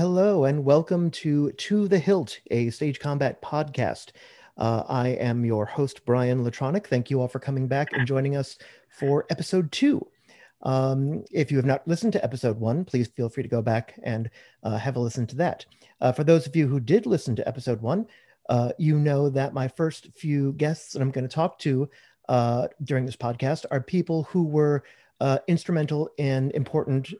Hello and welcome to To the Hilt, a stage combat podcast. Uh, I am your host, Brian LeTraunik. Thank you all for coming back and joining us for episode two. Um, if you have not listened to episode one, please feel free to go back and uh, have a listen to that. Uh, for those of you who did listen to episode one, uh, you know that my first few guests that I'm going to talk to uh, during this podcast are people who were uh, instrumental and important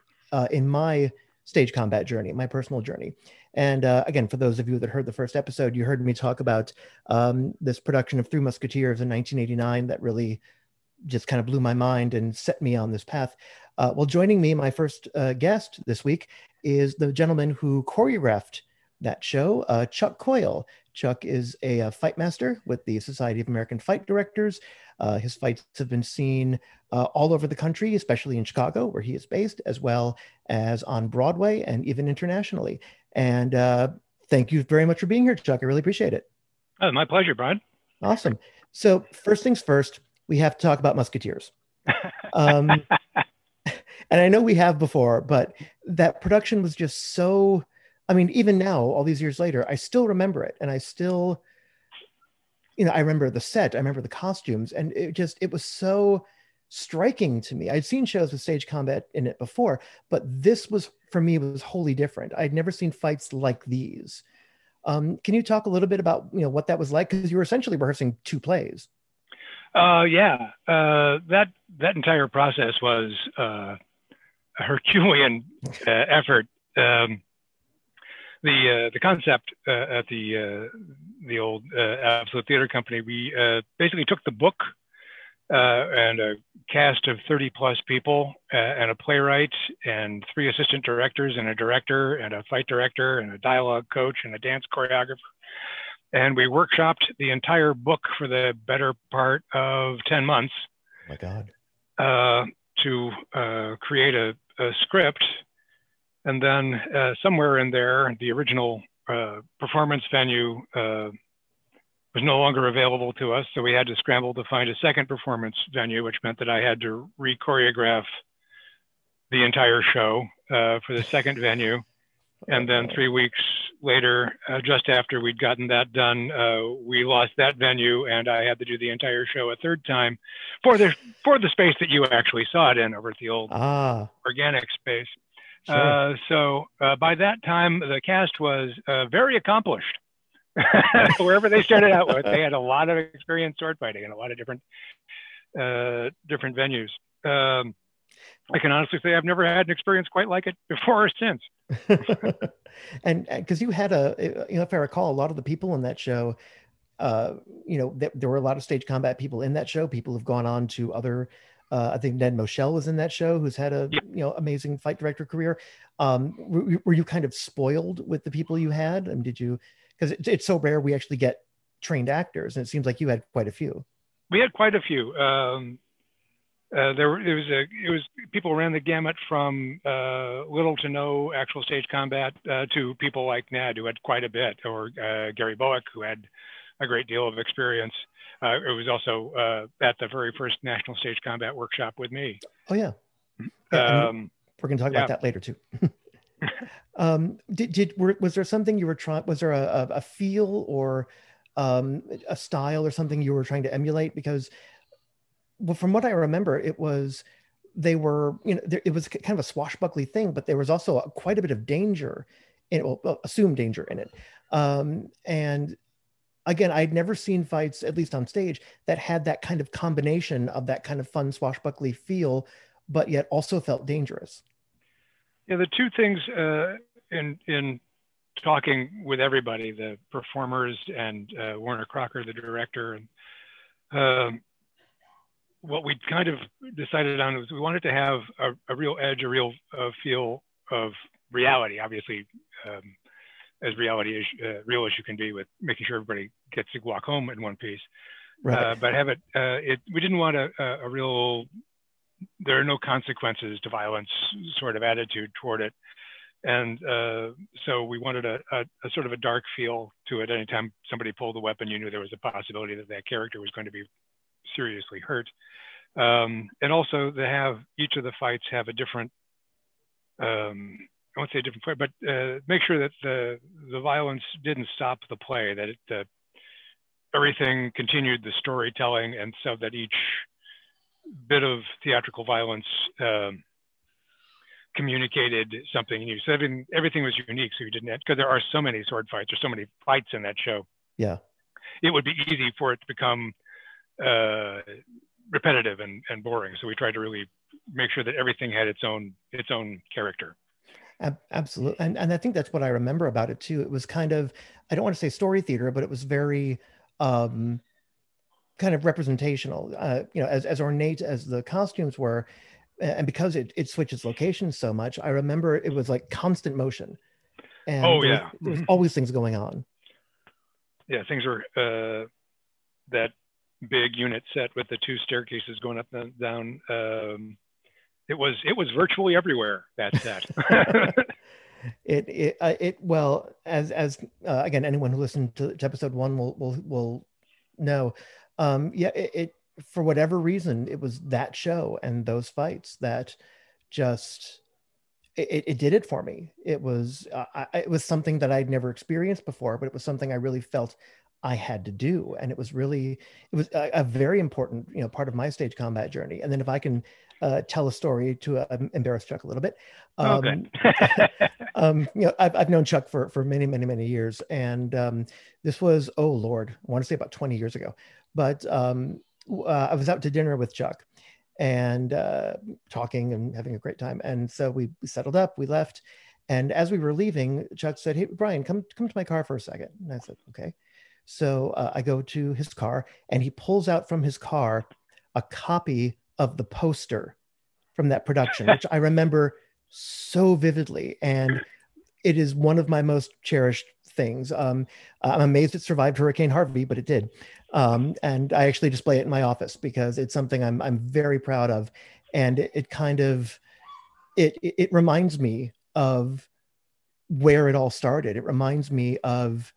in my stage combat journey, my personal journey. And uh, again, for those of you that heard the first episode, you heard me talk about um, this production of Three Musketeers in 1989 that really just kind of blew my mind and set me on this path. Uh, well, joining me, my first uh, guest this week is the gentleman who choreographed that show, uh, Chuck Coyl. Chuck is a, a, uh, fight master with the Society of American Fight Directors. Uh, his fights have been seen uh, all over the country, especially in Chicago, where he is based, as well as on Broadway and even internationally. And uh, thank you very much for being here, Chuck. I really appreciate it. Oh, my pleasure, Brian. Awesome. So, first things first, we have to talk about Musketeers. Um, and I know we have before, but that production was just so. I mean, even now, all these years later, I still remember it, and I still, you know, I remember the set, I remember the costumes, and it just it was so striking to me. I'd seen shows with stage combat in it before, but this was for me was wholly different. I'd never seen fights like these. Um, can you talk a little bit about you know what that was like? Because you were essentially rehearsing two plays. Uh, yeah, uh, that that entire process was uh, a Herculean uh, effort. Um, the uh, the concept uh, at the the old Absolute Theater Company, we basically took the book uh, and a cast of 30 plus people uh, and a playwright and three assistant directors and a director and a fight director and a dialogue coach and a dance choreographer. And we workshopped the entire book for the better part of 10 months. Oh my God. Uh, to uh, create a, a, script. And then uh, somewhere in there, the original uh, performance venue was no longer available to us. So we had to scramble to find a second performance venue, which meant that I had to re choreograph the entire show uh, for the second venue. And then three weeks later, uh, just after we'd gotten that done, uh, we lost that venue, and I had to do the entire show a third time for the for the space that you actually saw it in over at the old ah. organic space. Sure. Uh, so uh, by that time, the cast was uh, very accomplished. wherever they started out with, they had a lot of experience sword fighting in a lot of different uh, different venues. Um, I can honestly say I've never had an experience quite like it before or since. and because you had a, you know, if I recall, a lot of the people in that show, uh, you know, th- there were a lot of stage combat people in that show. People have gone on to other. Uh, I think Ned Mochel was in that show, who's had a yep. you know amazing fight director career. Um, were, were, you kind of spoiled with the people you had? And did you because it's, it's so rare we actually get trained actors, and it seems like you had quite a few. We had quite a few. Um, uh, there, it was a, it was people ran the gamut from uh, little to no actual stage combat uh, to people like Ned who had quite a bit, or uh, Gary Bowick who had a great deal of experience. Uh, it was also uh, at the very first National Stage Combat Workshop with me. Oh yeah. yeah um, we're going to talk yeah. about that later too. um, did, did were, was there something you were trying? Was there a, a, feel or um, a style or something you were trying to emulate? Because, well, from what I remember, it was they were you know there, it was kind of a swashbuckly thing, but there was also a, quite a bit of danger, in, well, assumed danger in it, um, and again, I'd never seen fights, at least on stage, that had that kind of combination of that kind of fun swashbuckly feel, but yet also felt dangerous. Yeah, the two things uh, in in talking with everybody, the performers and uh, Werner Crocker, the director, and um, what we kind of decided on was we wanted to have a, a real edge, a real uh, feel of reality. Obviously, um, as reality is uh, real as you can be, with making sure everybody gets to walk home in one piece. Right. Uh, but have it, uh, it. We didn't want a, a real there are no consequences to violence sort of attitude toward it. And uh, so we wanted a, a, a, sort of a dark feel to it. Anytime somebody pulled a weapon, you knew there was a possibility that that character was going to be seriously hurt. Um, and also to have each of the fights have a different um, I won't say a different play, but uh, make sure that the the violence didn't stop the play, that it, everything continued the storytelling, and so that each bit of theatrical violence um, communicated something new. So everything, everything was unique. So you didn't because there are so many sword fights, there's so many fights in that show. Yeah, it would be easy for it to become uh, repetitive and, and boring. So we tried to really make sure that everything had its own its own character. Absolutely, and and I think that's what I remember about it too. It was kind of I don't want to say story theater, but it was very um, kind of representational. Uh, you know, as as ornate as the costumes were, and because it it switches locations so much, I remember it was like constant motion. And oh yeah, there was, was always things going on. Yeah, things were uh, that big unit set with the two staircases going up and down. Um, it was it was virtually everywhere that set. it it uh, it well as as uh, again anyone who listened to, to, episode one will will will know. Um, yeah, it, it for whatever reason it was that show and those fights that just it, it did it for me. It was uh, I, it was something that I'd never experienced before, but it was something I really felt I had to do, and it was really it was a, a very important you know part of my stage combat journey. And then if I can uh, tell a story to uh, embarrass Chuck a little bit. Um, okay. um, you know, I've, I've known Chuck for, for many, many, many years. And um, this was, oh Lord, I want to say about 20 years ago. But um, uh, I was out to dinner with Chuck and uh, talking and having a great time. And so we settled up, we left. And as we were leaving, Chuck said, Hey, Brian, come, come to my car for a second. And I said, Okay. So uh, I go to his car and he pulls out from his car a copy of the poster from that production, which I remember so vividly. And it is one of my most cherished things. Um, I'm amazed it survived Hurricane Harvey, but it did. Um, and I actually display it in my office because it's something I'm, I'm very proud of. And it, it kind of, it, it reminds me of where it all started. It reminds me of,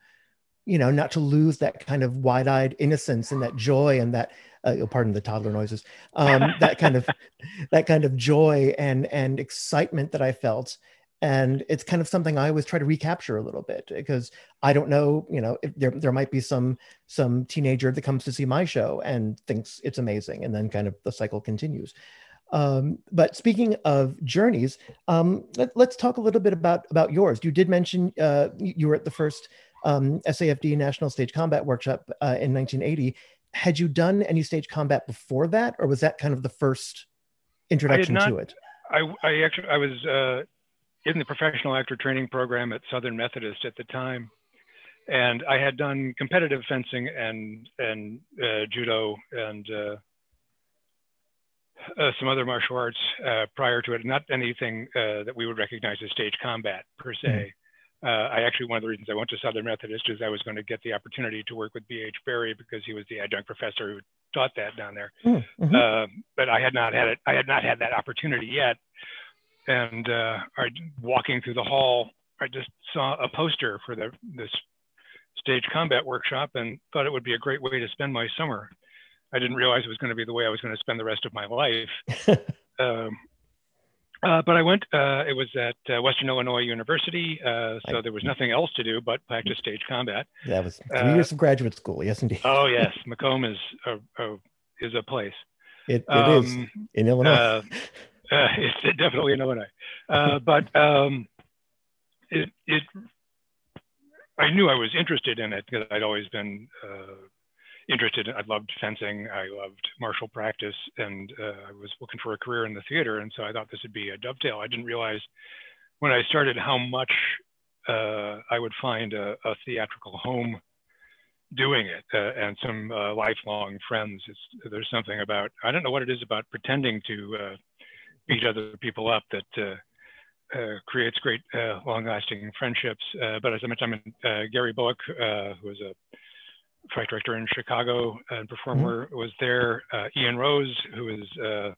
you know, not to lose that kind of wide-eyed innocence and that joy and that uh, pardon the toddler noises, um, that kind of that kind of joy and and excitement that I felt. And it's kind of something I always try to recapture a little bit because I don't know, you know, there there might be some some teenager that comes to see my show and thinks it's amazing, and then kind of the cycle continues. Um, but speaking of journeys, um, let, us talk a little bit about about yours. You did mention uh, you were at the first um, SAFD National Stage Combat Workshop uh, in 1980, had you done any stage combat before that, or was that kind of the first introduction not, to it? I, I actually I was uh, in the professional actor training program at Southern Methodist at the time, and I had done competitive fencing and and uh, judo and uh, uh some other martial arts uh, prior to it. Not anything uh, that we would recognize as stage combat per se. Uh, I actually, one of the reasons I went to Southern Methodist is I was going to get the opportunity to work with B.H. Barry because he was the adjunct professor who taught that down there. Hmm, mm-hmm. Uh, but I had not had it. I had not had that opportunity yet. And uh, I, walking through the hall, I just saw a poster for the this stage combat workshop and thought it would be a great way to spend my summer. I didn't realize it was going to be the way I was going to spend the rest of my life. um, uh, but I went, uh, it was at uh, Western Illinois University, uh, so there was nothing else to do but practice stage combat. That was three years of graduate school, yes, indeed. Oh, yes. Macomb is a, a, is a place. It, it um, is in Illinois. Uh, it's definitely in Illinois. but um, it, it, I knew I was interested in it because I'd always been interested. I loved fencing. I loved martial practice, and uh, I was looking for a career in the theater. And so I thought this would be a dovetail. I didn't realize when I started how much uh, I would find a, a, theatrical home doing it, uh, and some uh, lifelong friends. It's, there's something about I don't know what it is about pretending to uh, beat other people up that. Uh, uh, creates great uh, long-lasting friendships. Uh, but as I mentioned, I'm Gary Bullock, who is a fight director in Chicago and performer mm-hmm. was there. Uh, Ian Rose, who is uh,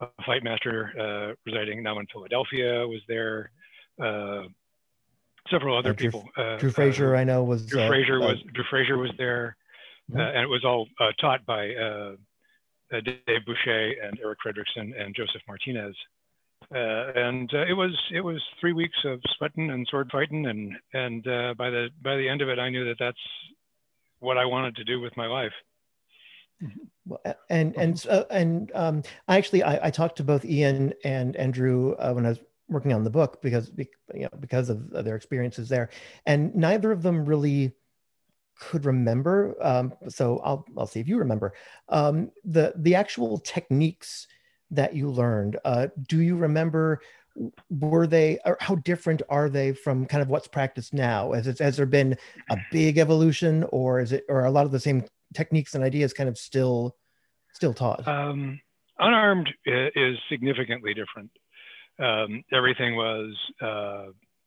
a fight master uh, residing now in Philadelphia, was there. Uh, several other Drew, people. Uh, Drew Fracher, I know, was. Drew Fracher was Drew Fracher was there, mm-hmm. and it was all taught by Dave Boushey and Erik Fredricksen and Joseph Martinez. Uh, and uh, it was it was three weeks of sweating and sword fighting, and and uh, by the by the end of it, I knew that that's what I wanted to do with my life. Well, and and and um, I actually I, I, talked to both Ian and Andrew uh, when I was working on the book because you know because of their experiences there, and neither of them really could remember. Um, so I'll I'll see if you remember um, the the actual techniques that you learned. Uh, do you remember? Were they or how different are they from kind of what's practiced now? Has it, has there been a big evolution, or is it or a lot of the same techniques and ideas kind of still still taught? Um, unarmed is significantly different. Um, everything was uh,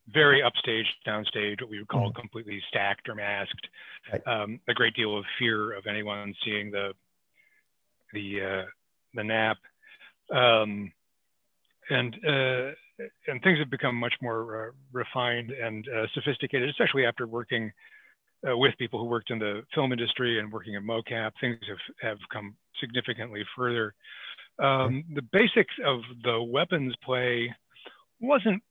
very upstage, downstage, what we would call mm-hmm. completely stacked or masked. Right. Um, a great deal of fear of anyone seeing the the uh, the nap, um, and uh, and things have become much more uh, refined and uh, sophisticated, especially after working uh, with people who worked in the film industry and working at mocap. Things have have come significantly further. Um, the basics of the weapons play wasn't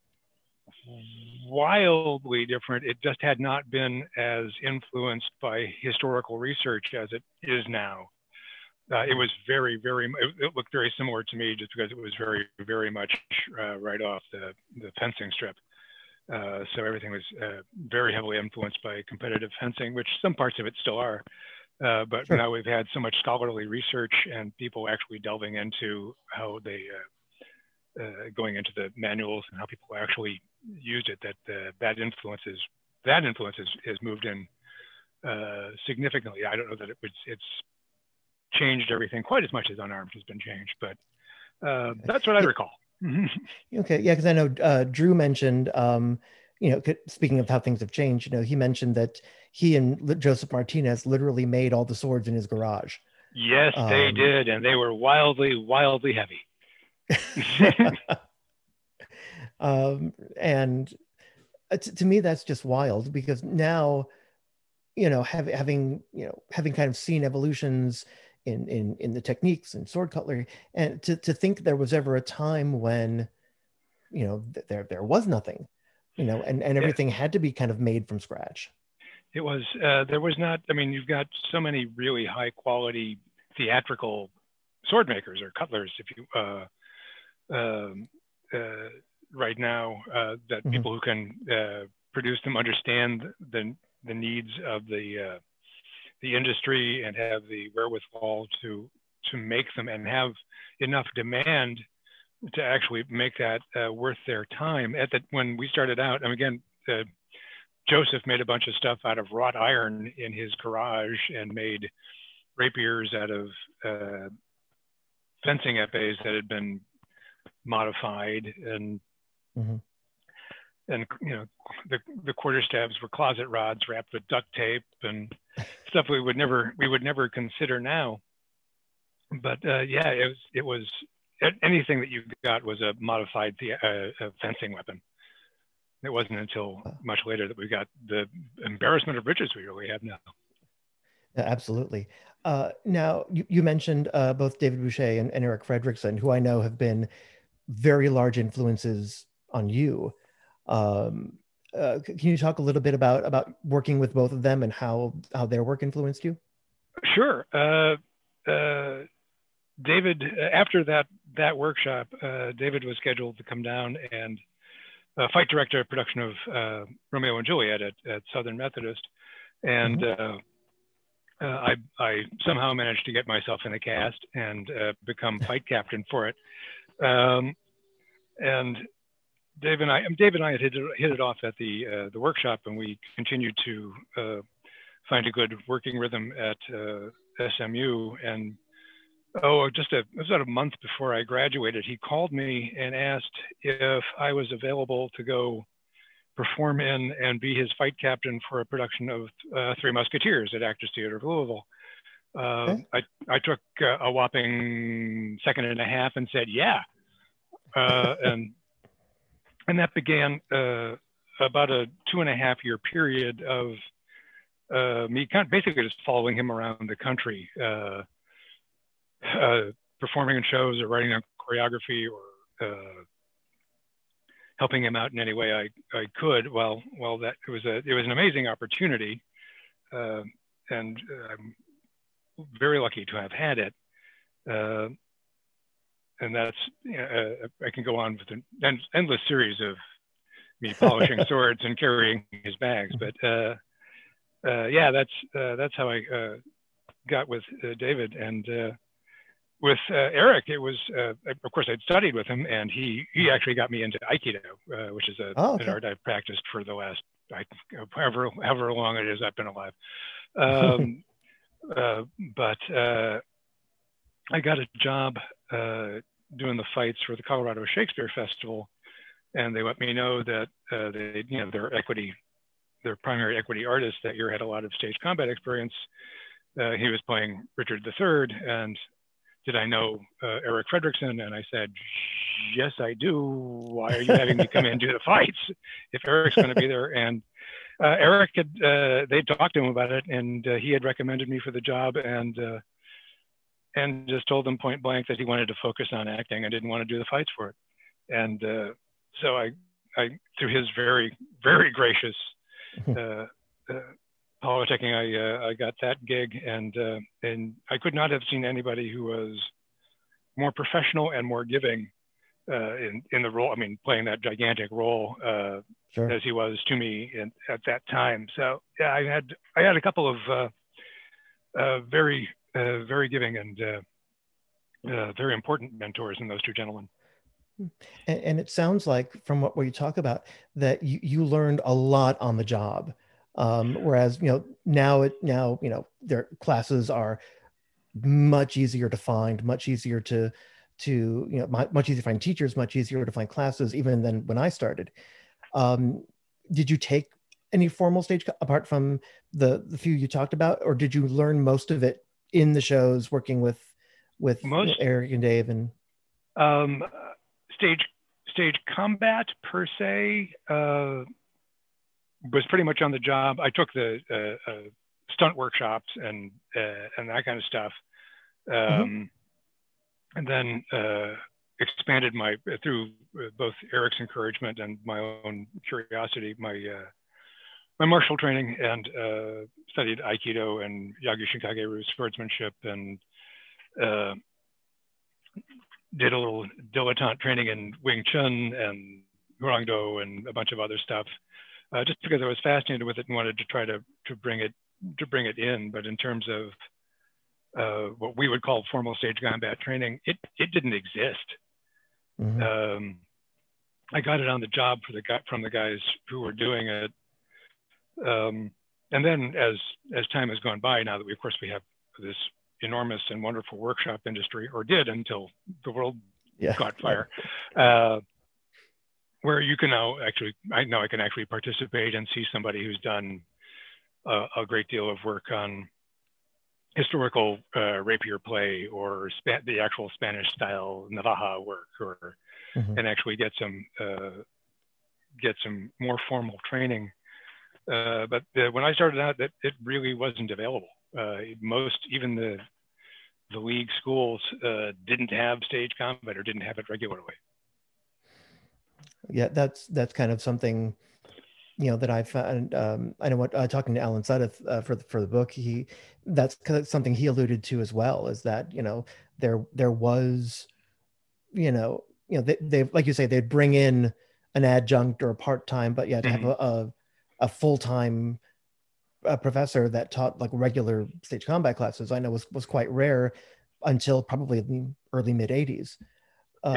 wildly different. It just had not been as influenced by historical research as it is now. Uh, it was very, very, it, looked very similar to me just because it was very, very much uh, right off the, the fencing strip. Uh, so everything was uh, very heavily influenced by competitive fencing, which some parts of it still are. Uh, but sure. now we've had so much scholarly research and people actually delving into how they uh, going into the manuals and how people actually used it that uh, that influences that influence has, has moved in uh, significantly. I don't know that it was it's changed everything quite as much as unarmed has been changed, but uh, that's what I recall. okay, yeah, because I know uh, Drew mentioned, um, you know, speaking of how things have changed, you know, he mentioned that he and Joseph Martinez literally made all the swords in his garage. Yes, um, they did, and they were wildly, wildly heavy. um, and uh, to, to me, that's just wild because now, you know, have, having you know having kind of seen evolutions in in in the techniques and sword cutlery, and to to think there was ever a time when, you know, th- there there was nothing, you know, and and everything yeah. had to be kind of made from scratch. It was uh, there was not. I mean, you've got so many really high quality theatrical sword makers or cutlers, if you. Uh, um, uh, right now uh, that mm-hmm. people who can uh, produce them understand the the needs of the uh, the industry and have the wherewithal to to make them and have enough demand to actually make that uh, worth their time. At that when we started out, and again, uh, Joseph made a bunch of stuff out of wrought iron in his garage and made rapiers out of uh, fencing epées that had been modified and mm-hmm. And you know the the quarter staves were closet rods wrapped with duct tape and stuff we would never we would never consider now. But uh, yeah it was it was anything that you got was a modified the, uh, a fencing weapon. It wasn't until much later that we got the embarrassment of riches we really have now. Absolutely. Uh, now you, you mentioned uh, both david boushey and, and erik fredricksen who i know have been very large influences on you. Um, uh, can you talk a little bit about about working with both of them and how how their work influenced you? Sure. Uh, uh, David, after that that workshop, uh, David was scheduled to come down and uh, fight director of production of uh, Romeo and Juliet at, at Southern Methodist, and mm-hmm. I, I somehow managed to get myself in the cast and become fight captain for it. Um, and Dave and I, Dave and I had hit it, hit it off at the uh, the workshop, and we continued to uh, find a good working rhythm at uh, SMU. And oh, just a, about a month before I graduated, he called me and asked if I was available to go perform in and be his fight captain for a production of uh, Three Musketeers at Actors Theater of Louisville. Uh, okay. I, I took uh, a whopping second and a half and said, yeah. Uh, and, and that began uh, about a two and a half year period of uh, me kind of basically just following him around the country, uh, performing in shows or writing on choreography or helping him out in any way I, I could. Well, well, that it was a it was an amazing opportunity, uh, and I'm very lucky to have had it. And that's uh, I can go on with an endless series of me polishing swords and carrying his bags. But uh, uh, yeah, that's uh, that's how I uh, got with uh, David and uh, with Eric. It was of course I'd studied with him, and he he actually got me into Aikido, which is a, oh, okay. an art I've practiced for the last I, however however long it is I've been alive. Um, but I got a job doing the fights for the Colorado Shakespeare Festival and they let me know that uh, they, you know, their equity, their primary equity artist that year had a lot of stage combat experience. Uh, he was playing Richard III, and did I know uh, Erik Fredricksen? And I said, yes, I do. Why are you having me come in and do the fights if Eric's going to be there? And uh, Eric had, uh, they talked to him about it, and uh, he had recommended me for the job, and and just told them point blank that he wanted to focus on acting. I didn't want to do the fights for it. And uh, so I, I through his very very gracious uh, uh, politicking, I uh, I got that gig, and uh, and I could not have seen anybody who was more professional and more giving uh, in in the role. I mean, playing that gigantic role uh, sure. as he was to me in, at that time. So yeah, I had I had a couple of very very giving and very important mentors in those two gentlemen. And, and, it sounds like from what, what you talk about that you, you learned a lot on the job. Um, whereas, you know, now it, now, you know, their classes are much easier to find, much easier to, to, you know, much easier to find teachers, much easier to find classes, even than when I started. Um, did you take any formal stage apart from the, the few you talked about, or did you learn most of it in the shows working with, with most, Eric and Dave and, um, stage stage combat per se uh, was pretty much on the job. I took the uh, uh, stunt workshops and uh, and that kind of stuff, mm-hmm. um, mm-hmm. and then uh, expanded my through both Eric's encouragement and my own curiosity, my my martial training, and studied Aikido and Yagyu Shinkage-ryu swordsmanship and did a little dilettante training in Wing Chun and Hwarangdo and a bunch of other stuff, uh, just because I was fascinated with it and wanted to try to to bring it to bring it in. But in terms of uh, what we would call formal stage combat training, it it didn't exist. Mm-hmm. Um, I got it on the job for the guy, from the guys who were doing it. Um, and then as as time has gone by, now that we of course we have this enormous and wonderful workshop industry, or did until the world yeah. caught fire. Uh, where you can now actually, I know I can actually participate and see somebody who's done a, a great deal of work on historical uh, rapier play or spa- the actual Spanish style Navaja work, or mm-hmm. and actually get some uh, get some more formal training. Uh, but the, when I started out, that it really wasn't available uh, most even the the league schools uh, didn't have stage combat or didn't have it regularly. Yeah, that's that's kind of something you know that I found. Um, I know what uh, talking to Allen Suddeth uh, for the, for the book, he that's something he alluded to as well. Is that you know there there was you know you know they, they like you say they'd bring in an adjunct or a part time, but yeah to mm-hmm. have a, a, a full time a professor that taught like regular stage combat classes I know was was quite rare until probably the early mid 80s um,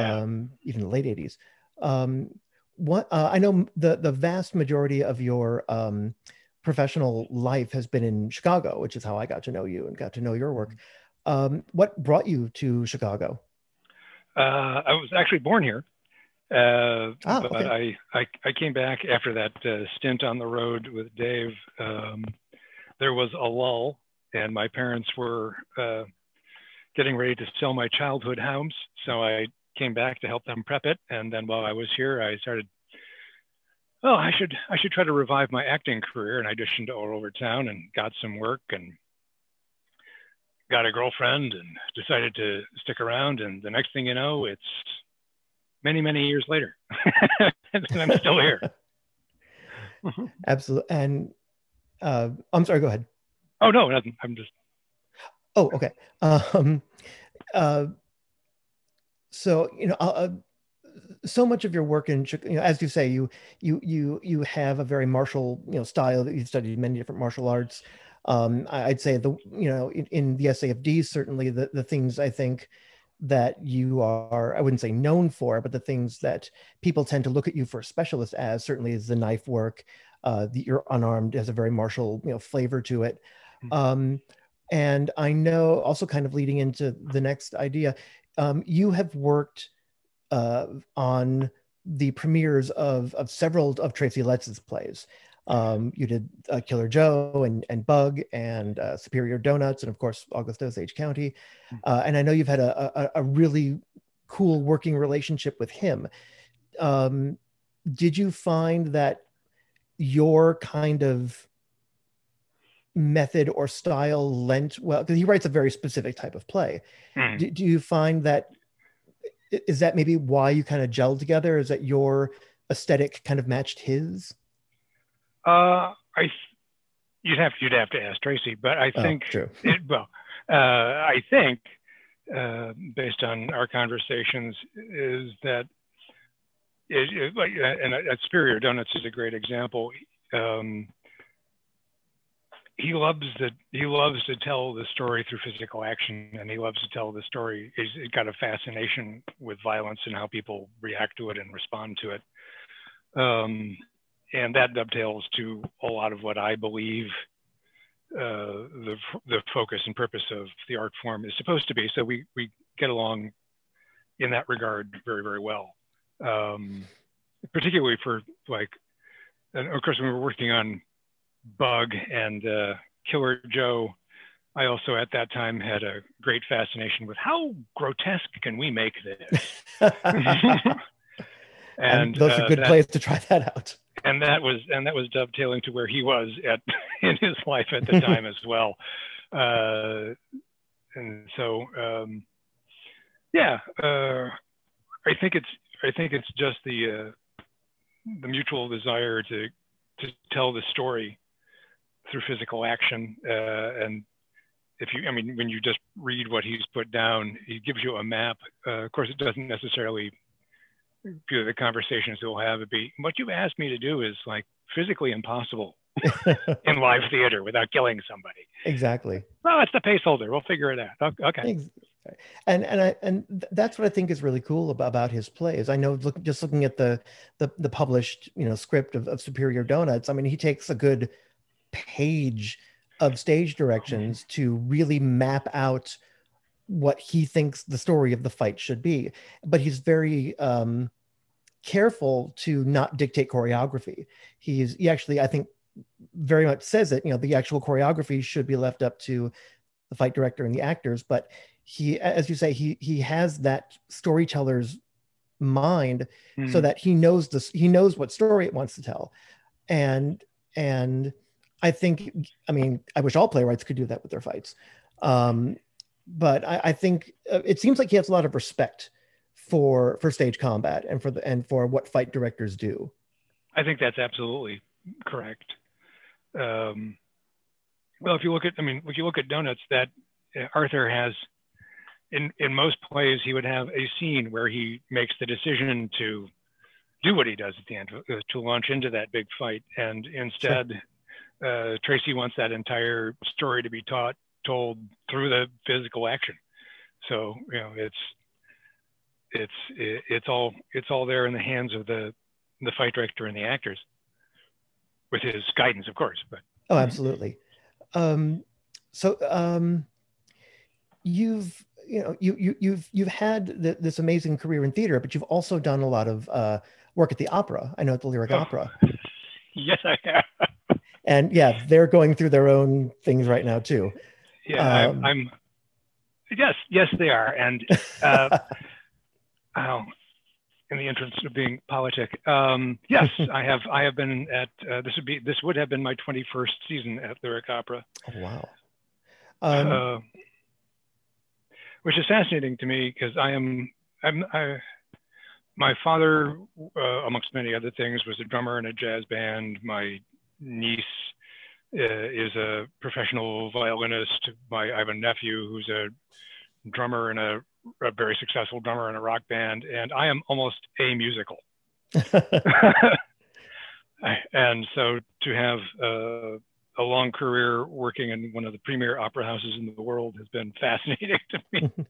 yeah. even the late 80s um, what uh, I know the the vast majority of your um, professional life has been in Chicago which is how I got to know you and got to know your work. Um, what brought you to Chicago? Uh, I was actually born here uh, ah, but I, I, I, came back after that uh, stint on the road with Dave. Um, there was a lull, and my parents were uh, getting ready to sell my childhood house. So I came back to help them prep it. And then while I was here, I started. Oh, I should I should try to revive my acting career, and I auditioned all over town and got some work and got a girlfriend and decided to stick around. And the next thing you know, it's many many years later, and I'm still here. Absolutely. And uh, I'm sorry. Go ahead. Oh no, nothing. I'm just. Oh, okay. Um, uh, so you know, uh, so much of your work in, you know, as you say, you you you you have a very martial, you know, style that you've studied many different martial arts. Um, I'd say the, you know, in, in the SAFD, certainly the the things I think that you are, I wouldn't say known for, but the things that people tend to look at you for a specialist as certainly is the knife work. Uh, the, you're unarmed has a very martial, you know, flavor to it. Mm-hmm. Um, and I know also kind of leading into the next idea, um, you have worked uh, on the premieres of, of several of Tracy Letts's plays. Um, you did uh, Killer Joe and, and Bug and uh, Superior Donuts and of course August Osage County. Hmm. Uh, and I know you've had a, a, a, really cool working relationship with him. Um, did you find that your kind of method or style lent well because he writes a very specific type of play mm. do, do, you find that is that maybe why you kind of gelled together is that your aesthetic kind of matched his uh i you'd have you'd have to ask tracy but i oh, think oh, it, well uh i think uh based on our conversations is that it, it, like and at superior donuts is a great example. Um he loves that he loves to tell the story through physical action and he loves to tell the story. He's got a fascination with violence and how people react to it and respond to it. Um, and that dovetails to a lot of what i believe uh, the the focus and purpose of the art form is supposed to be so we we get along in that regard very very well um, particularly for like and of course when we were working on Bug and uh, Killer Joe, I also at that time had a great fascination with how grotesque can we make this? and, and, those are uh, good plays to try that out. And that was and that was dovetailing to where he was at in his life at the time as well. Uh, and so um, yeah, uh, I think it's I think it's just the uh, the mutual desire to to tell the story through physical action. Uh, and if you, I mean, when you just read what he's put down, he gives you a map. Uh, of course, it doesn't necessarily few of the conversations we'll have would be what you've asked me to do is like physically impossible in live theater without killing somebody. Exactly. Well, it's the pace holder. We'll figure it out. Okay. And and I and that's what I think is really cool about, about his plays. I know look, just looking at the the the published you know script of, of Superior Donuts. I mean, he takes a good page of stage directions mm-hmm. to really map out what he thinks the story of the fight should be. But he's very um, careful to not dictate choreography. He's he actually, I think, very much says it. You know, the actual choreography should be left up to the fight director and the actors. But he, as you say, he he has that storyteller's mind mm. so that he knows this. He knows what story it wants to tell, and and I think, I mean, I wish all playwrights could do that with their fights. Um, but I, I think uh, it seems like he has a lot of respect for for stage combat and for the and for what fight directors do. I think that's absolutely correct. Um, well, if you look at, I mean, if you look at Donuts, that uh, Arthur has in in most plays he would have a scene where he makes the decision to do what he does at the end uh, to launch into that big fight, and instead sure uh, Tracy wants that entire story to be taught told through the physical action. So you know, it's it's it, it's all it's all there in the hands of the the fight director and the actors, with his guidance, of course. But oh, absolutely. Um, so um, you've you know you you you've you've had the, this amazing career in theater, but you've also done a lot of uh, work at the opera. I know at the Lyric oh. Opera. Yes, I have and yeah, they're going through their own things right now too. Yeah, um, I'm, I'm, Yes, yes, they are, and uh, oh, in the interest of being politic, um, yes, I have. I have been at uh, this would be this would have been my 21st season at Lyric Opera. Oh wow. Um, uh, which is fascinating to me because I am I'm I, my father, uh, amongst many other things, was a drummer in a jazz band. My niece is a professional violinist. My, I have a nephew who's a drummer in a, a very successful drummer in a rock band, and I am almost a musical. and so to have uh, a long career working in one of the premier opera houses in the world has been fascinating to me.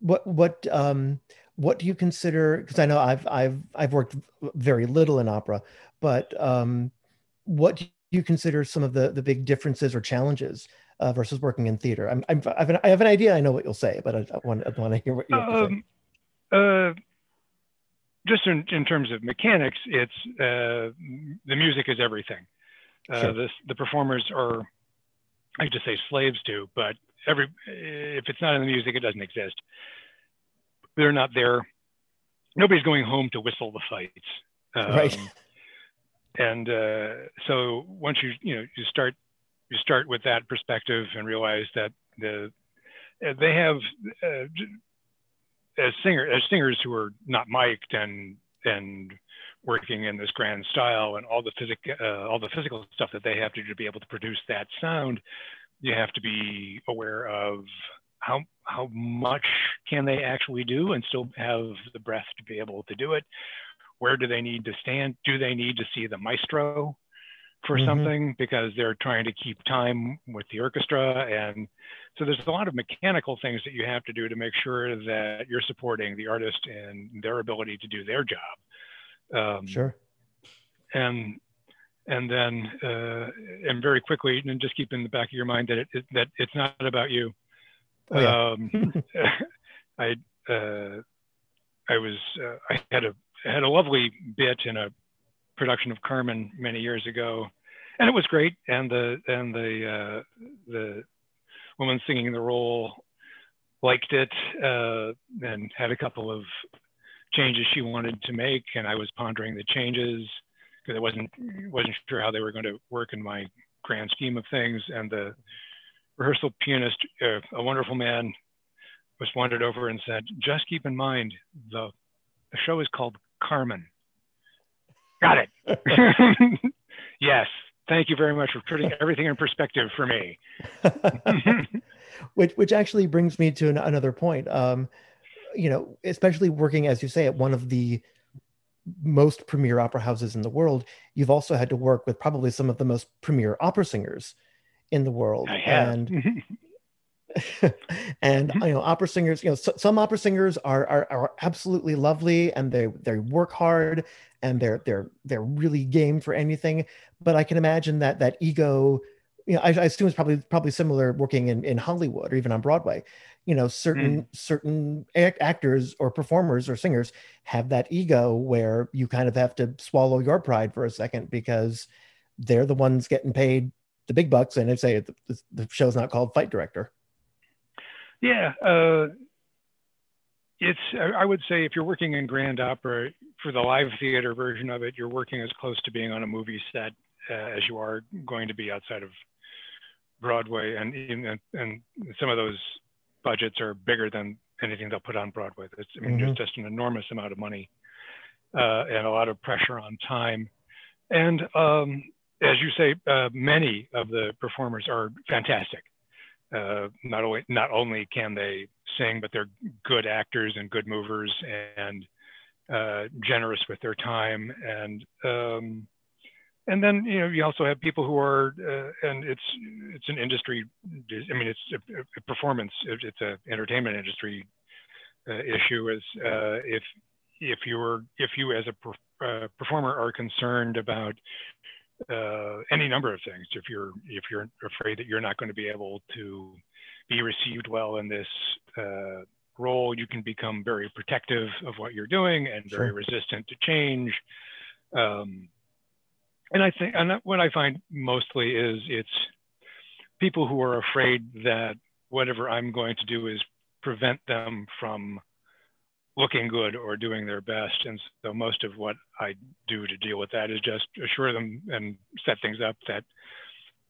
what what um what do you consider because i know i've i've i've worked very little in opera but um what do you consider some of the the big differences or challenges uh, versus working in theater I'm, I'm I've an, I have an idea i know what you'll say but i, I want, I want to hear what you have um, to say uh, just in, in terms of mechanics it's uh, the music is everything uh, sure. the, the performers are i just say slaves to but every if it's not in the music, it doesn't exist. They're not there. Nobody's going home to whistle the fights. Um, right. And uh, so once you you know you start you start with that perspective and realize that the uh, they have uh, as singer as singers who are not mic'd and and working in this grand style and all the physic uh, all the physical stuff that they have to do to be able to produce that sound you have to be aware of how how much can they actually do and still have the breath to be able to do it where do they need to stand? Do they need to see the maestro for mm-hmm. something? Because they're trying to keep time with the orchestra. And so there's a lot of mechanical things that you have to do to make sure that you're supporting the artist and their ability to do their job. Um, sure. and and then uh, and very quickly and just keep in the back of your mind that it, it that it's not about you. Oh, yeah. um, i uh, i was uh, i had a had a lovely bit in a production of carmen many years ago. And it was great. And the and the uh, the woman singing the role liked it uh, and had a couple of changes she wanted to make. And i was pondering the changes because I wasn't wasn't sure how they were going to work in my grand scheme of things. And the rehearsal pianist, uh, a wonderful man, was wandered over and said, "Just keep in mind the the show is called Carmen." Got it. yes. Thank you very much for putting everything in perspective for me. which which actually brings me to an, another point. Um, you know, especially working as you say at one of the most premier opera houses in the world, you've also had to work with probably some of the most premier opera singers in the world. And and mm-hmm. you know, opera singers, you know, so, some opera singers are, are are absolutely lovely and they they work hard and they're they're they're really game for anything. But I can imagine that that ego, you know, I, I assume it's probably probably similar working in, in Hollywood or even on Broadway you know certain mm. certain actors or performers or singers have that ego where you kind of have to swallow your pride for a second because they're the ones getting paid the big bucks and they say the, the show's not called fight director yeah uh, it's i would say if you're working in grand opera for the live theater version of it you're working as close to being on a movie set uh, as you are going to be outside of broadway and and, and some of those budgets are bigger than anything they'll put on Broadway. It's, I mean, mm-hmm. there's just an enormous amount of money uh, and a lot of pressure on time. And um, as you say, uh, many of the performers are fantastic. Uh, not only not only can they sing, but they're good actors and good movers and uh, generous with their time. And um, and then you know you also have people who are uh, and it's it's an industry i mean it's a, a performance it's an entertainment industry uh, issue is uh, if if you're if you as a per, performer are concerned about uh, any number of things if you're if you're afraid that you're not going to be able to be received well in this uh, role you can become very protective of what you're doing and very sure. resistant to change um, and I think, and what I find mostly is it's people who are afraid that whatever I'm going to do is prevent them from looking good or doing their best. And so most of what I do to deal with that is just assure them and set things up that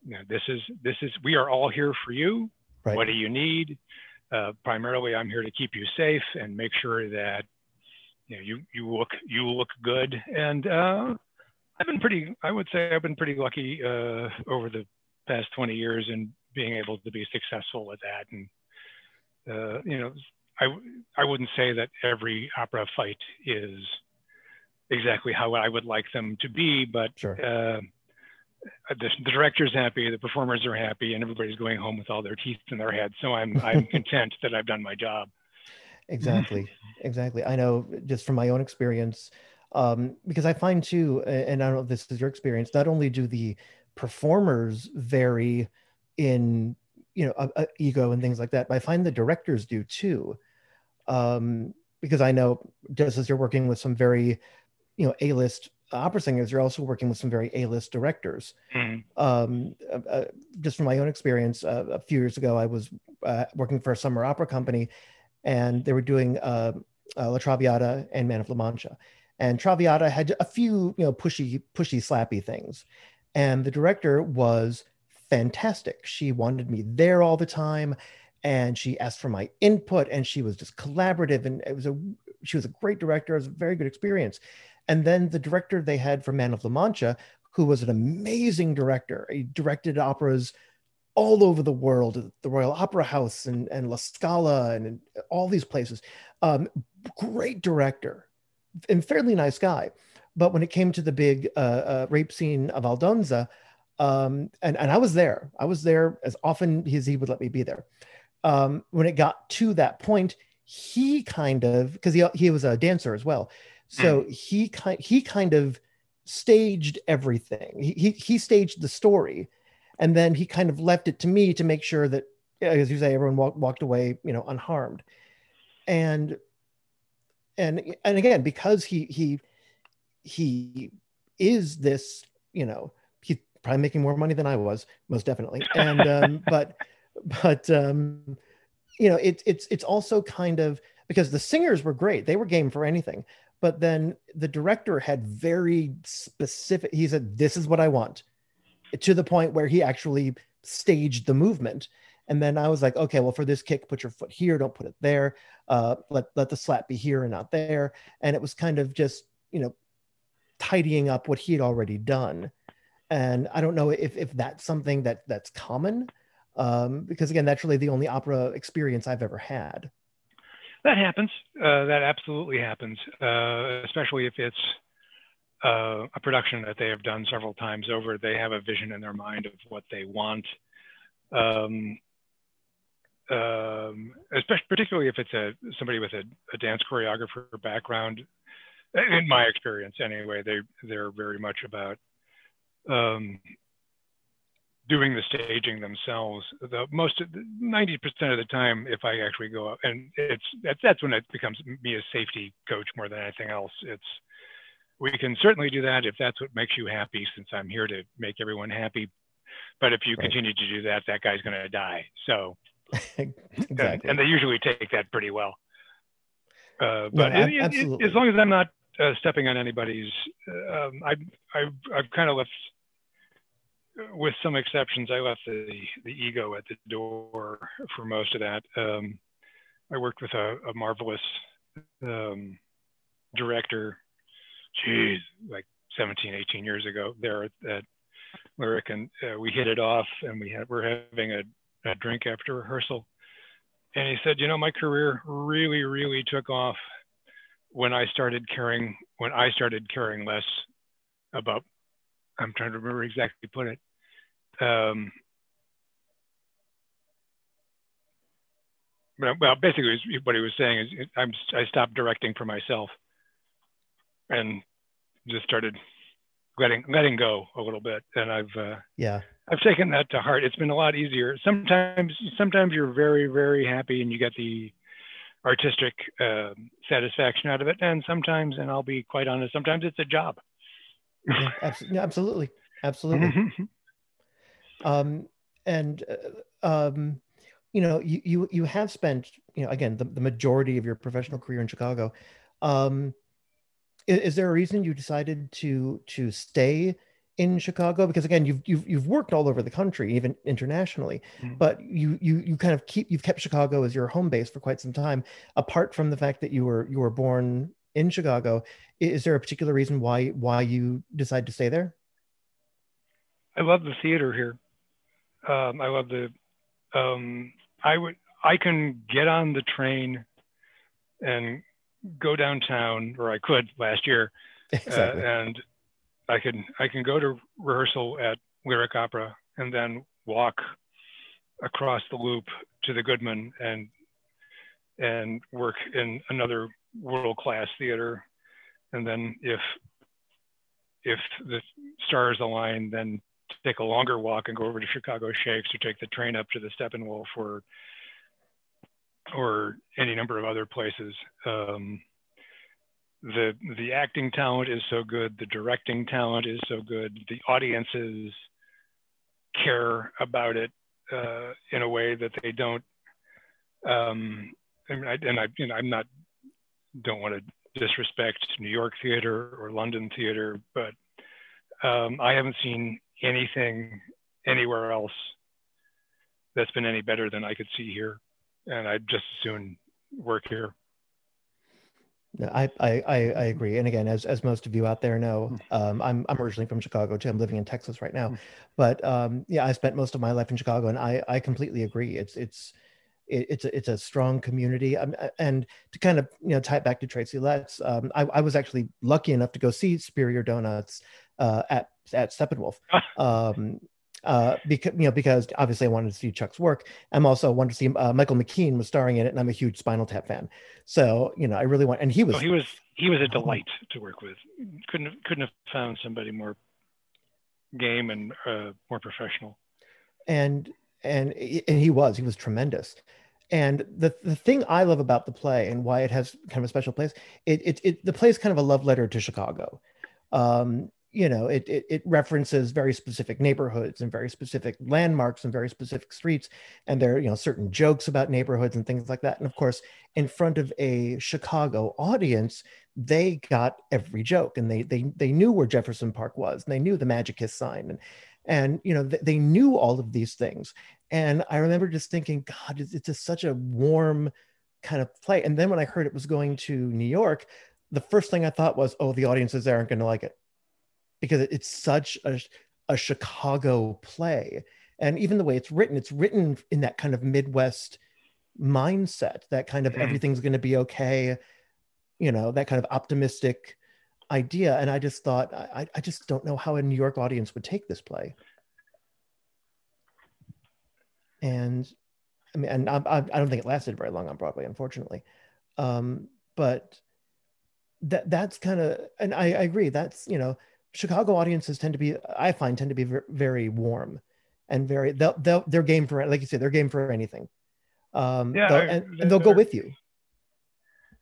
you know, this is this is we are all here for you. Right. What do you need? Uh, primarily, I'm here to keep you safe and make sure that you know, you you look you look good, and uh, I've been pretty. I would say I've been pretty lucky uh, over the past 20 years in being able to be successful with that. And uh, you know, I I wouldn't say that every opera fight is exactly how I would like them to be, but Sure. uh, the, the director's happy, the performers are happy, and everybody's going home with all their teeth in their head. So I'm I'm content that I've done my job. exactly exactly i know just from my own experience um, because i find too and i don't know if this is your experience not only do the performers vary in you know uh, uh, ego and things like that but i find the directors do too. Um, because i know just as you're working with some very you know a-list opera singers you're also working with some very a-list directors. Mhm. um, uh, uh, just from my own experience, uh, a few years ago, I was uh, working for a summer opera company, and they were doing uh, uh, La Traviata and Man of La Mancha, and Traviata had a few, you know, pushy, pushy, slappy things, and the director was fantastic. She wanted me there all the time, and she asked for my input, and she was just collaborative, and it was a she was a great director. It was a very good experience. And then the director they had for Man of La Mancha who was an amazing director. He directed operas all over the world, the Royal Opera House and, and La Scala and, and all these places. Um, great director and fairly nice guy. But when it came to the big uh, uh, rape scene of Aldonza, um, and, and I was there, I was there as often as he would let me be there. Um, when it got to that point, he kind of, because he, he was a dancer as well. So he kind he kind of staged everything. He, he he staged the story, and then he kind of left it to me to make sure that, as you say, everyone walked walked away, you know, unharmed. And and and again, because he he he is this, you know, probably making more money than I was, most definitely. And um, but but um, you know, it's it's it's also kind of because the singers were great; they were game for anything but then the director had very specific he said this is what i want to the point where he actually staged the movement. And then i was like okay well for this kick put your foot here don't put it there uh, let, let the slap be here and not there. And it was kind of just you know tidying up what he had already done and i don't know if, if that's something that that's common um, because again that's really the only opera experience i've ever had That happens. Uh, that absolutely happens, uh, especially if it's uh, a production that they have done several times over. They have a vision in their mind of what they want, um, um, especially particularly if it's a somebody with a, a dance choreographer background. In my experience, anyway, they they're very much about um, doing the staging themselves. The most, ninety percent of the time, if I actually go up, and it's that's that's when it becomes me a safety coach more than anything else. It's we can certainly do that if that's what makes you happy, since I'm here to make everyone happy. But if you Right. continue to do that, that guy's going to die. So, and, exactly and they usually take that pretty well. Uh, but it- it- as long as I'm not uh, stepping on anybody's, uh, um, I, I, I've kind of left, with some exceptions, I left the, the ego at the door for most of that. Um, I worked with a, a marvelous um, director, geez, like 17, 18 years ago there at, at Lyric, and uh, we hit it off, and we had, we're having a, a drink after rehearsal. And he said, you know, my career really, really took off when I started caring, when I started caring less about, I'm trying to remember exactly put it. Um, but, well, basically what he was saying is I'm, I stopped directing for myself and just started letting, letting go a little bit. And I've, uh, yeah I've taken that to heart. It's been a lot easier. Sometimes, sometimes you're very, very happy and you get the artistic uh, satisfaction out of it, and sometimes, and I'll be quite honest, sometimes it's a job. Yeah, abs- yeah, absolutely absolutely Mhm. um, and uh, um, you know you, you you have spent you know again the, the majority of your professional career in chicago um, is, is there a reason you decided to to stay in chicago because again you've you've, you've worked all over the country even internationally Mhm. but you you you kind of keep you've kept chicago as your home base for quite some time apart from the fact that you were you were born in Chicago. Is there a particular reason why why you decide to stay there? I love the theater here. Um, I love the. Um, I would. I can get on the train and go downtown, or I could last year, exactly. uh, and I can I can go to rehearsal at Lyric Opera and then walk across the loop to the Goodman and and work in another world class theater, and then if if the stars align, then take a longer walk and go over to Chicago Shakes or take the train up to the Steppenwolf or or any number of other places. Um, the the acting talent is so good, the directing talent is so good, the audiences care about it uh, in a way that they don't. Um, mean, I, and I, you know, I'm not don't want to disrespect New York theater or London theater, but um, I haven't seen anything anywhere else that's been any better than I could see here, and I'd just as soon work here. I, I, I agree. And again, as, as most of you out there know, hmm. um, I'm, I'm originally from Chicago too. I'm living in Texas right now, hmm. but um, yeah, I spent most of my life in Chicago and I, I completely agree. It's, it's, it's a, it's a strong community. Um, and to kind of, you know, tie it back to Tracy Letts, um, I, I was actually lucky enough to go see Superior Donuts uh, at, at Steppenwolf. um, uh, because you know because obviously I wanted to see Chuck's work. I'm also wanted to see uh, Michael McKean was starring in it, and I'm a huge Spinal Tap fan. So you know I really want, and he was oh, he was he was a delight to work with. Couldn't have, couldn't have found somebody more game and uh, more professional. And and and he was he was tremendous. And the the thing I love about the play and why it has kind of a special place, it it, it the play is kind of a love letter to Chicago. Um, you know it, it, it references very specific neighborhoods and very specific landmarks and very specific streets. And there are you know certain jokes about neighborhoods and things like that. And of course in front of a chicago audience they got every joke and they they they knew where jefferson park was. And they knew the magic sign. And and you know they knew all of these things and i remember just thinking god it's, it's just such a warm kind of play and then when i heard it was going to new york the first thing i thought was oh the audiences there aren't going to like it because it's such a, a Chicago play. And even the way it's written, it's written in that kind of Midwest mindset, that kind of mm-hmm. everything's going to be okay, you know, that kind of optimistic idea. And I just thought, I, I just don't know how a New York audience would take this play. And I mean, and I, I don't think it lasted very long on Broadway, unfortunately. Um, but that that's kind of, and I, I agree. That's you know, Chicago audiences tend to be, I find, tend to be very warm and very they'll, they'll they're game for like you say they're game for anything. Um, yeah, they'll, and, and they'll go with you.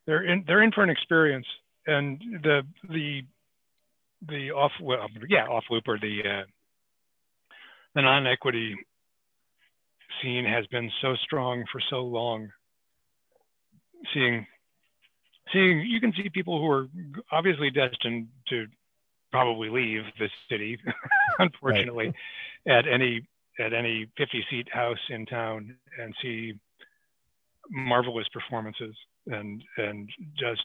They're in they're in for an experience, and the the the off well yeah off loop or the uh, the non equity scene has been so strong for so long. Seeing seeing you can see people who are obviously destined to probably leave the city, unfortunately, right. at any at any 50 seat house in town and see marvelous performances and and just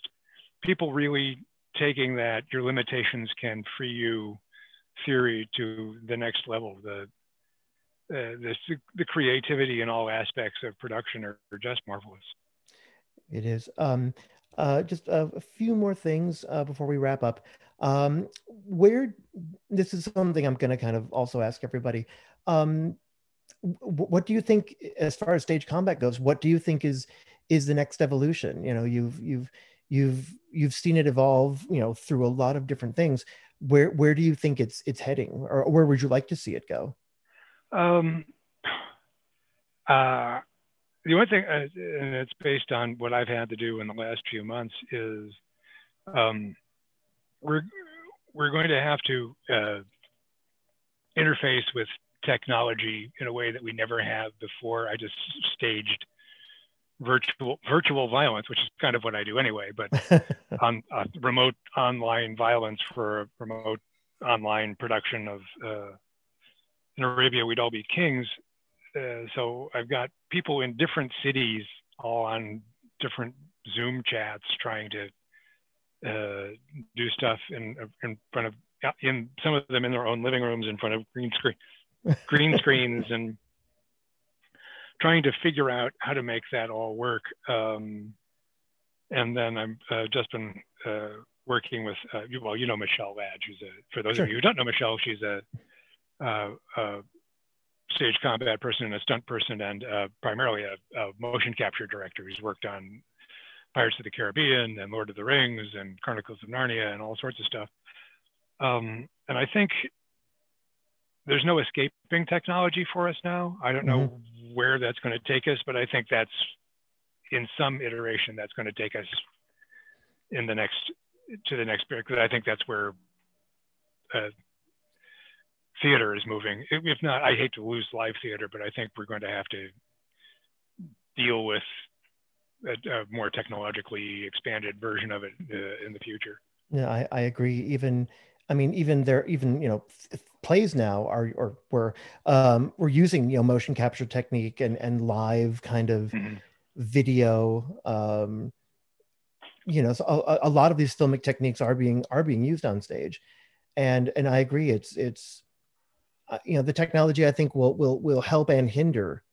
people really taking that your limitations can free you theory to the next level the uh, the, the creativity in all aspects of production are, are just marvelous it is um, uh, just a, a, few more things uh, before we wrap up. Um, where this is something I'm going to kind of also ask everybody. Um, what do you think, as far as stage combat goes? What do you think is is the next evolution? You know, you've you've you've you've seen it evolve. You know, through a lot of different things. Where where do you think it's it's heading, or where would you like to see it go? Um, uh, the only thing, uh, and it's based on what I've had to do in the last few months, is um, we're we're going to have to uh, interface with technology in a way that we never have before. I just staged virtual virtual violence, which is kind of what I do anyway, but on uh, remote online violence for a remote online production of uh, in Arabia, we'd all be kings. Uh, so I've got people in different cities all on different Zoom chats trying to uh, do stuff in in front of in some of them in their own living rooms in front of green screen green screens and trying to figure out how to make that all work. Um, and then I've uh, just been uh, working with uh, well, you know Michelle Ladd. who's a for those sure. of you who don't know Michelle, she's a, uh, a stage combat person and a stunt person, and uh, primarily a, a, motion capture director who's worked on Pirates of the Caribbean and Lord of the Rings and Chronicles of Narnia and all sorts of stuff. Um, and I think there's no escaping technology for us now. I don't know mm-hmm. where that's going to take us, but I think that's in some iteration that's going to take us in the next to the next because I think that's where uh, theater is moving. If not, I hate to lose live theater, but I think we're going to have to deal with a, a more technologically expanded version of it uh, in the future. Yeah, I, I agree. Even I mean, even there, even you know, plays now are or we're um, we're using you know motion capture technique and and live kind of mm-hmm. video. Um, you know, so a, a, lot of these filmic techniques are being are being used on stage, and and I agree. It's it's you know the technology I think will will will help and hinder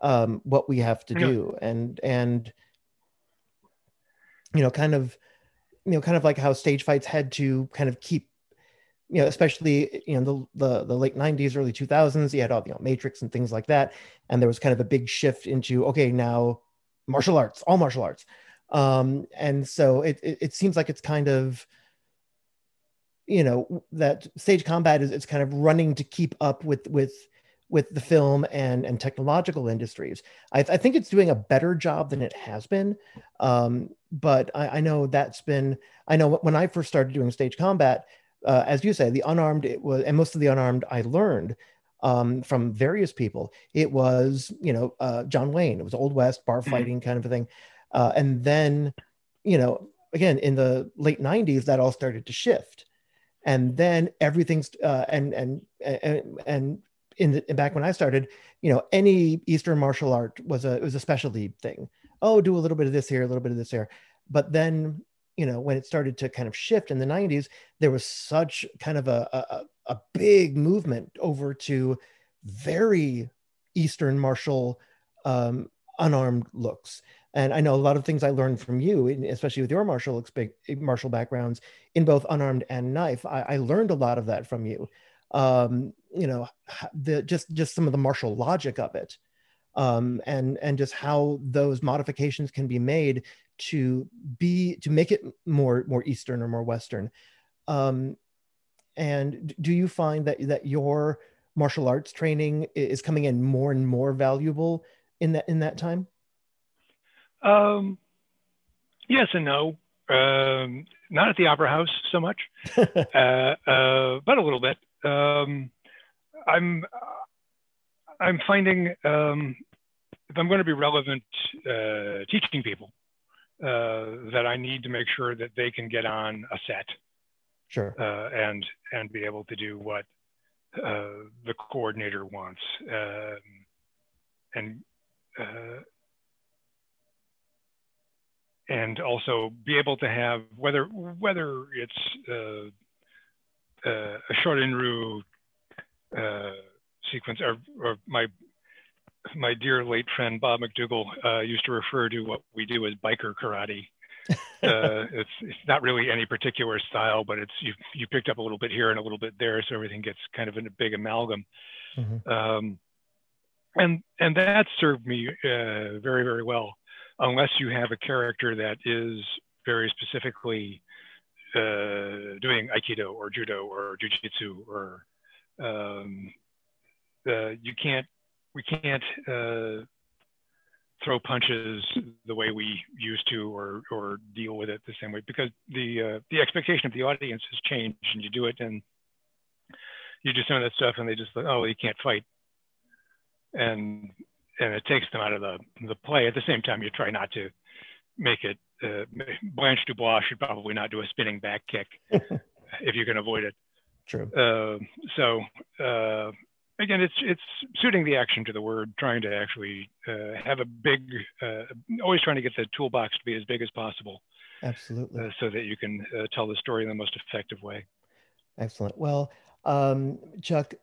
um, what we have to do, and and you know, kind of you know, kind of like how stage fights had to kind of keep you know, especially you know the the, the late '90s, early 2000s, you had all you know Matrix and things like that, and there was kind of a big shift into okay now martial arts, all martial arts, um, and so it, it, it seems like it's kind of you know that stage combat is it's kind of running to keep up with with with the film and and technological industries. I, I think it's doing a better job than it has been, um, but I, I know that's been I know when I first started doing stage combat uh, as you say, the unarmed it was, and most of the unarmed I learned um, from various people. It was, you know, uh, John Wayne. It was Old West bar mm-hmm. fighting kind of a thing, uh, and then, you know, again in the late '90s, that all started to shift, and then everything's uh, and and and and in the back when I started, you know, any Eastern martial art was a was a specialty thing. Oh, do a little bit of this here, a little bit of this here. But then you know when it started to kind of shift in the 90s there was such kind of a, a, a big movement over to very eastern martial um, unarmed looks. And i know a lot of things i learned from you especially with your martial martial backgrounds in both unarmed and knife i, I learned a lot of that from you. Um, you know the just just some of the martial logic of it um, and and just how those modifications can be made to be to make it more more eastern or more western. Um, and do you find that that your martial arts training is coming in more and more valuable in that in that time um, yes and no um, not at the opera house so much uh, uh, but a little bit um, i'm i'm finding um, if i'm going to be relevant uh, teaching people uh, that I need to make sure that they can get on a set. Sure. Uh, and and be able to do what uh, the coordinator wants, um, and uh, and also be able to have whether whether it's uh, a short in sequence or, or my my dear late friend Bob McDougall uh, used to refer to what we do as biker karate. uh, it's it's not really any particular style, but it's you you picked up a little bit here and a little bit there, so everything gets kind of in a big amalgam. Mm-hmm. Um, and and that served me uh, very very well, unless you have a character that is very specifically uh, doing aikido or judo or jujitsu or um, uh, you can't we can't uh, throw punches the way we used to or or deal with it the same way because the uh, the expectation of the audience has changed and you do it and you do some of that stuff and they just like oh you can't fight and and it takes them out of the the play at the same time you try not to make it uh, Blanche Dubois should probably not do a spinning back kick if you can avoid it. True. Uh, so uh, again, it's it's suiting the action to the word, trying to actually uh, have a big, uh, always trying to get the toolbox to be as big as possible, Absolutely. Uh, so that you can uh, tell the story in the most effective way. Excellent. Well, um, Chuck,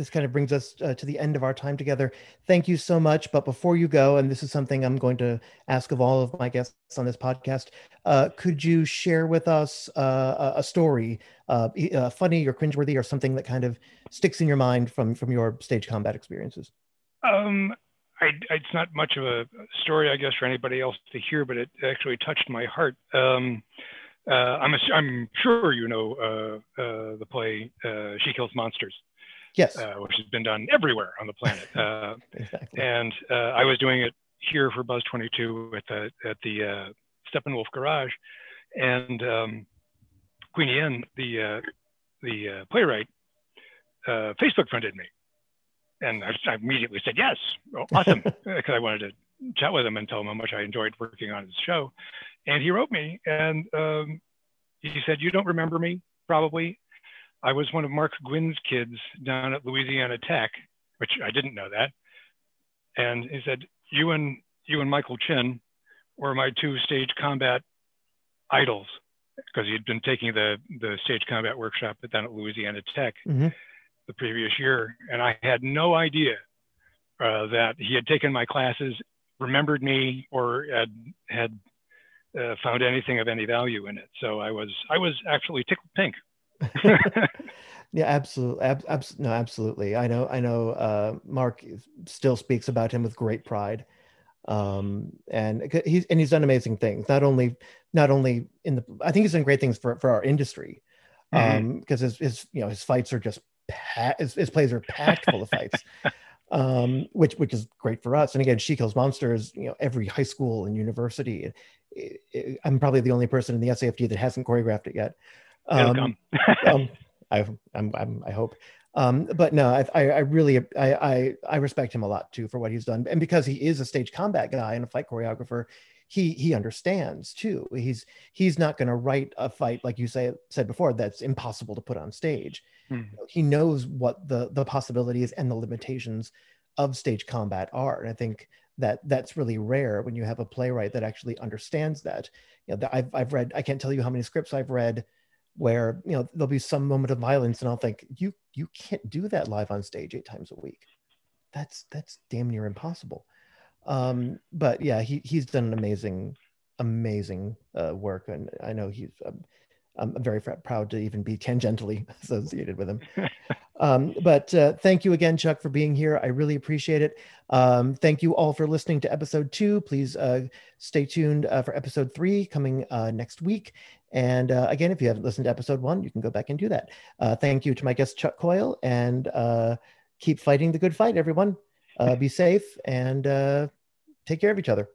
this kind of brings us uh, to the end of our time together. Thank you so much. But before you go, and this is something I'm going to ask of all of my guests on this podcast, uh, could you share with us uh, a story, uh, uh, funny or cringeworthy, or something that kind of sticks in your mind from from your stage combat experiences? Um, I, it's not much of a story, I guess, for anybody else to hear, but it actually touched my heart. Um, uh, I'm, a, I'm sure you know the play She Kills Monsters. Yes. Uh, which has been done everywhere on the planet. Uh, exactly. And uh, I was doing it here for Buzz 22 at the at the Steppenwolf Garage, and um, Qui Nguyen, the the playwright, Facebook friended me and I, I immediately said yes, oh, awesome, because I wanted to chat with him and tell him how much I enjoyed working on his show. And he wrote me, and um, he said, "You don't remember me, probably. I was one of Mark Guinn's kids down at Louisiana Tech, which I didn't know that." And he said, "You and you and Michael Chin were my two stage combat idols." Because he'd been taking the the stage combat workshop down at Louisiana Tech, mm-hmm the previous year, and I had no idea uh, that he had taken my classes, remembered me, or had had uh, found anything of any value in it. So I was I was actually tickled pink. yeah, absolutely, ab- abs- no, absolutely. I know, I know. Uh, Mark still speaks about him with great pride, um, and he's and he's done amazing things. Not only, not only in the, I think he's done great things for for our industry, because mm-hmm. um, his his you know his fights are just his, his plays are packed full of fights, um, which which is great for us. And again, She Kills Monsters. You know, every high school and university. It, it, I'm probably the only person in the SAFD that hasn't choreographed it yet. Um, um, I, I'm, I'm, i hope. Um, but no, I, I, I really, I, I, I respect him a lot too for what he's done, and because he is a stage combat guy and a fight choreographer, he he understands too. He's he's not going to write a fight like you say said before that's impossible to put on stage. Mm. He knows what the the possibilities and the limitations of stage combat are, and I think that that's really rare when you have a playwright that actually understands that. You know, I've I've read I can't tell you how many scripts I've read where you know there'll be some moment of violence and I'll think you you can't do that live on stage eight times a week. That's that's damn near impossible. Um, but yeah, he he's done an amazing, amazing uh, work, and I know he's. Um, I'm very proud to even be tangentially associated with him. Um, but uh, thank you again, Chuck, for being here. I really appreciate it. Um, thank you all for listening to episode two. Please uh, stay tuned uh, for episode three coming uh, next week. And uh, again, if you haven't listened to episode one, you can go back and do that. Uh, thank you to my guest, Chuck Coyl, and keep fighting the good fight, everyone be safe and take care of each other.